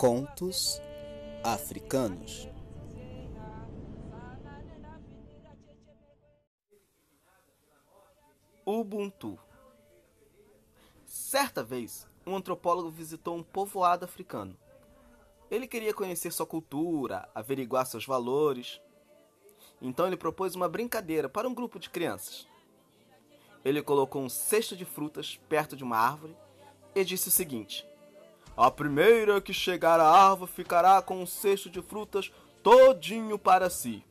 Contos africanos. Ubuntu. Certa vez, um antropólogo visitou um povoado africano. Ele queria conhecer sua cultura, averiguar seus valores. Então ele propôs uma brincadeira para um grupo de crianças. Ele colocou um cesto de frutas perto de uma árvore e disse o seguinte: A primeira que chegar à árvore ficará com um cesto de frutas todinho para si.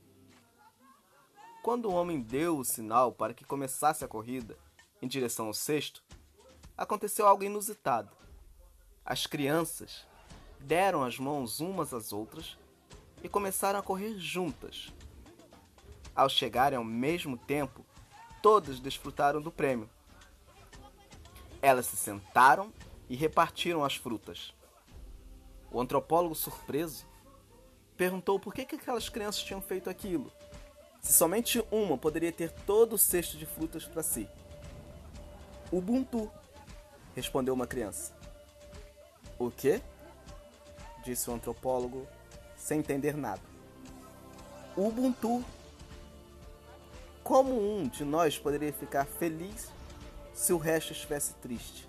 Quando o homem deu o sinal para que começasse a corrida em direção ao cesto, aconteceu algo inusitado. As crianças deram as mãos umas às outras e começaram a correr juntas. Ao chegarem ao mesmo tempo, todas desfrutaram do prêmio. Elas se sentaram e repartiram as frutas. O antropólogo, surpreso, perguntou por que, que aquelas crianças tinham feito aquilo, se somente uma poderia ter todo o cesto de frutas para si. Ubuntu, respondeu uma criança. O quê? disse o antropólogo, sem entender nada. Ubuntu. Como um de nós poderia ficar feliz se o resto estivesse triste?